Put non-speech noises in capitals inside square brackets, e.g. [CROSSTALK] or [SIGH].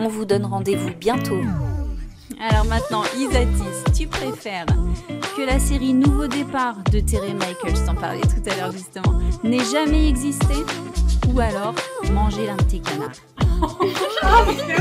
On vous donne rendez-vous bientôt. Alors maintenant, Isatis, tu préfères que la série Nouveau départ de Terry Michael, je t'en parlais tout à l'heure justement, n'ait jamais existé ou alors manger l'un de tes canards? [LAUGHS]